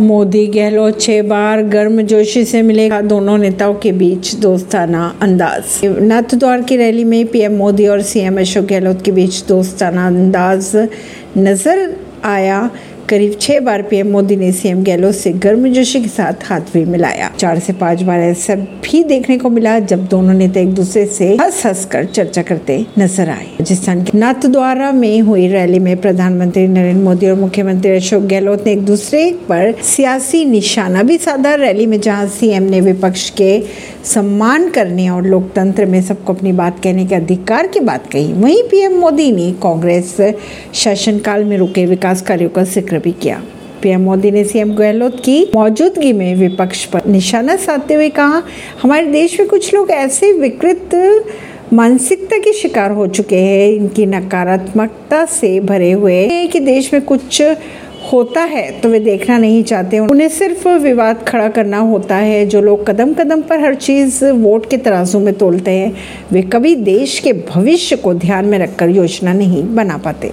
मोदी गहलोत छह बार गर्म जोशी से मिले दोनों नेताओं के बीच दोस्ताना अंदाज। नाथ द्वार की रैली में पीएम मोदी और सीएम अशोक गहलोत के बीच दोस्ताना अंदाज। नज़र आया करीब छह बार पीएम मोदी ने सीएम गहलोत से गर्मजोशी के साथ हाथ भी मिलाया। चार से पाँच बार ऐसा भी देखने को मिला जब दोनों नेता एक दूसरे से हंस हंस कर चर्चा करते नज़र आए। राजस्थान के नाथद्वारा में हुई रैली में प्रधानमंत्री नरेंद्र मोदी और मुख्यमंत्री अशोक गहलोत ने एक दूसरे पर सियासी निशाना भी साधा रैली में, जहाँ सीएम ने विपक्ष के सम्मान करने और लोकतंत्र में सबको अपनी बात कहने के अधिकार की बात कही। वहीं पीएम मोदी ने कांग्रेस शासनकाल में रुके विकास कार्यों का ज़िक्र भी किया पीएम मोदी ने सीएम गहलोत की मौजूदगी में विपक्ष पर निशाना साधते हुए कहा, हमारे देश में कुछ लोग ऐसे विकृत मानसिकता के शिकार हो चुके हैं। इनकी नकारात्मकता से भरे हुए हैं कि देश में कुछ होता है तो वे देखना नहीं चाहते। उन्हें सिर्फ़ विवाद खड़ा करना होता है। जो लोग कदम कदम पर हर चीज़ वोट के तराजू में तोलते हैं, वे कभी देश के भविष्य को ध्यान में रखकर योजना नहीं बना पाते।